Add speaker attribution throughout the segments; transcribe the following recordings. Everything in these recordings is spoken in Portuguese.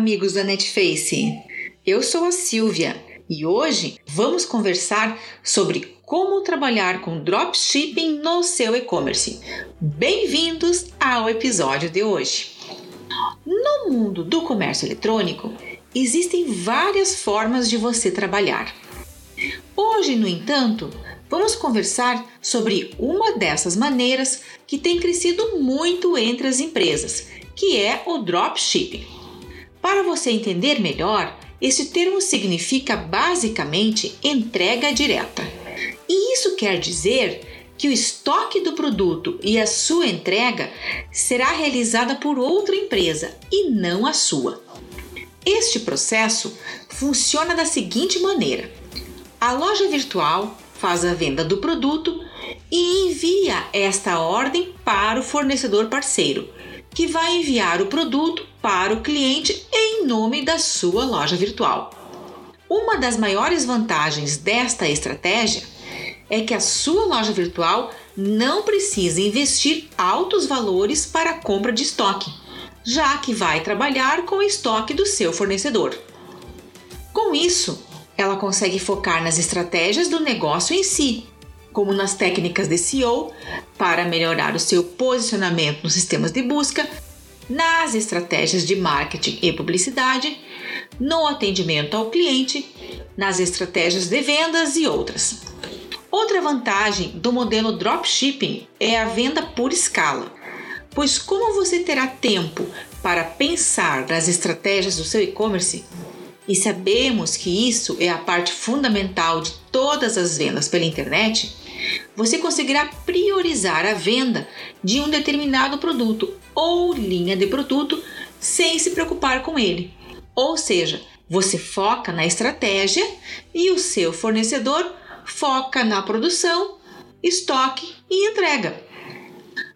Speaker 1: amigos da Netface! Eu sou a Silvia e hoje vamos conversar sobre como trabalhar com dropshipping no seu e-commerce. Bem-vindos ao episódio de hoje. No mundo do comércio eletrônico, existem várias formas de você trabalhar. Hoje, no entanto, vamos conversar sobre uma dessas maneiras que tem crescido muito entre as empresas, que é o dropshipping. Para você entender melhor, esse termo significa basicamente entrega direta. E isso quer dizer que o estoque do produto e a sua entrega será realizada por outra empresa e não a sua. Este processo funciona da seguinte maneira: a loja virtual faz a venda do produto e envia esta ordem para o fornecedor parceiro, que vai enviar o produto para o cliente em nome da sua loja virtual. Uma das maiores vantagens desta estratégia é que a sua loja virtual não precisa investir altos valores para a compra de estoque, já que vai trabalhar com o estoque do seu fornecedor. Com isso, ela consegue focar nas estratégias do negócio em si, como nas técnicas de SEO para melhorar o seu posicionamento nos sistemas de busca nas estratégias de marketing e publicidade, no atendimento ao cliente, nas estratégias de vendas e outras. Outra vantagem do modelo dropshipping é a venda por escala, pois como você terá tempo para pensar nas estratégias do seu e-commerce, e sabemos que isso é a parte fundamental de todas as vendas pela internet, você conseguirá priorizar a venda de um determinado produto ou linha de produto sem se preocupar com ele. Ou seja, você foca na estratégia e o seu fornecedor foca na produção, estoque e entrega.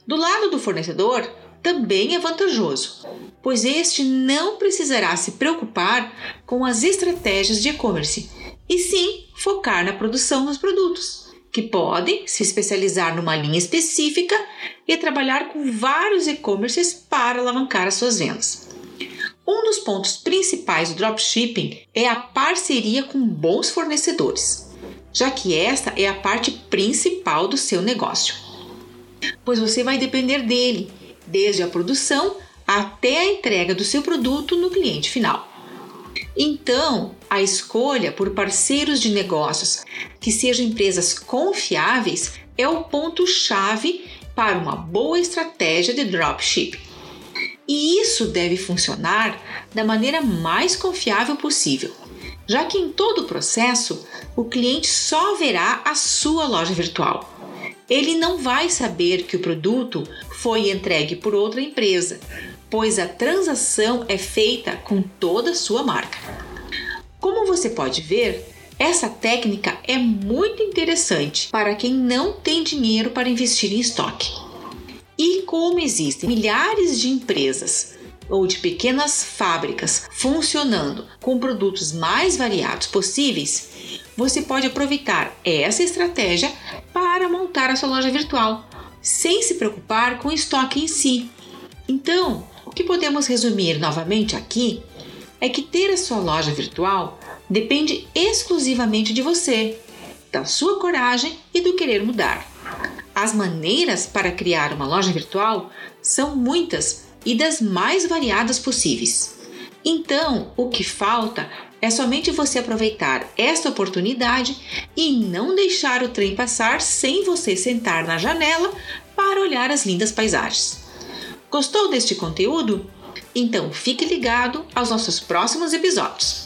Speaker 1: Do lado do fornecedor, também é vantajoso, pois este não precisará se preocupar com as estratégias de e-commerce, e sim focar na produção dos produtos que podem se especializar numa linha específica e trabalhar com vários e-commerces para alavancar as suas vendas. Um dos pontos principais do dropshipping é a parceria com bons fornecedores, já que esta é a parte principal do seu negócio. Pois você vai depender dele, desde a produção até a entrega do seu produto no cliente final. Então, a escolha por parceiros de negócios que sejam empresas confiáveis é o ponto-chave para uma boa estratégia de dropship. E isso deve funcionar da maneira mais confiável possível, já que em todo o processo o cliente só verá a sua loja virtual. Ele não vai saber que o produto foi entregue por outra empresa, pois a transação é feita com toda a sua marca. Você pode ver, essa técnica é muito interessante para quem não tem dinheiro para investir em estoque. E como existem milhares de empresas ou de pequenas fábricas funcionando com produtos mais variados possíveis, você pode aproveitar essa estratégia para montar a sua loja virtual, sem se preocupar com o estoque em si. Então, que podemos resumir novamente aqui é que ter a sua loja virtual depende exclusivamente de você, da sua coragem e do querer mudar. As maneiras para criar uma loja virtual são muitas e das mais variadas possíveis. Então, o que falta é somente você aproveitar esta oportunidade e não deixar o trem passar sem você sentar na janela para olhar as lindas paisagens. Gostou deste conteúdo? Então fique ligado aos nossos próximos episódios.